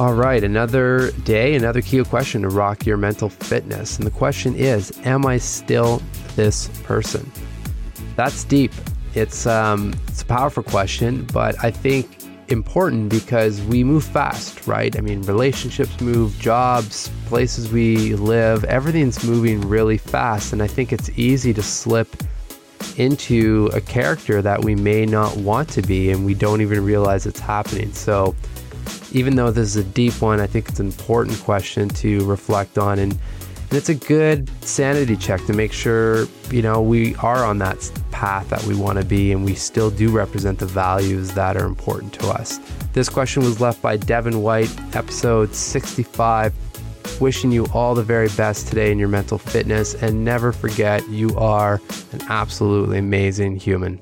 All right, another day, another key question to rock your mental fitness. And the question is Am I still this person? That's deep. It's, um, it's a powerful question, but I think important because we move fast, right? I mean, relationships move, jobs, places we live, everything's moving really fast. And I think it's easy to slip into a character that we may not want to be and we don't even realize it's happening. So, even though this is a deep one, I think it's an important question to reflect on. And, and it's a good sanity check to make sure, you know, we are on that path that we want to be and we still do represent the values that are important to us. This question was left by Devin White, episode 65. Wishing you all the very best today in your mental fitness and never forget you are an absolutely amazing human.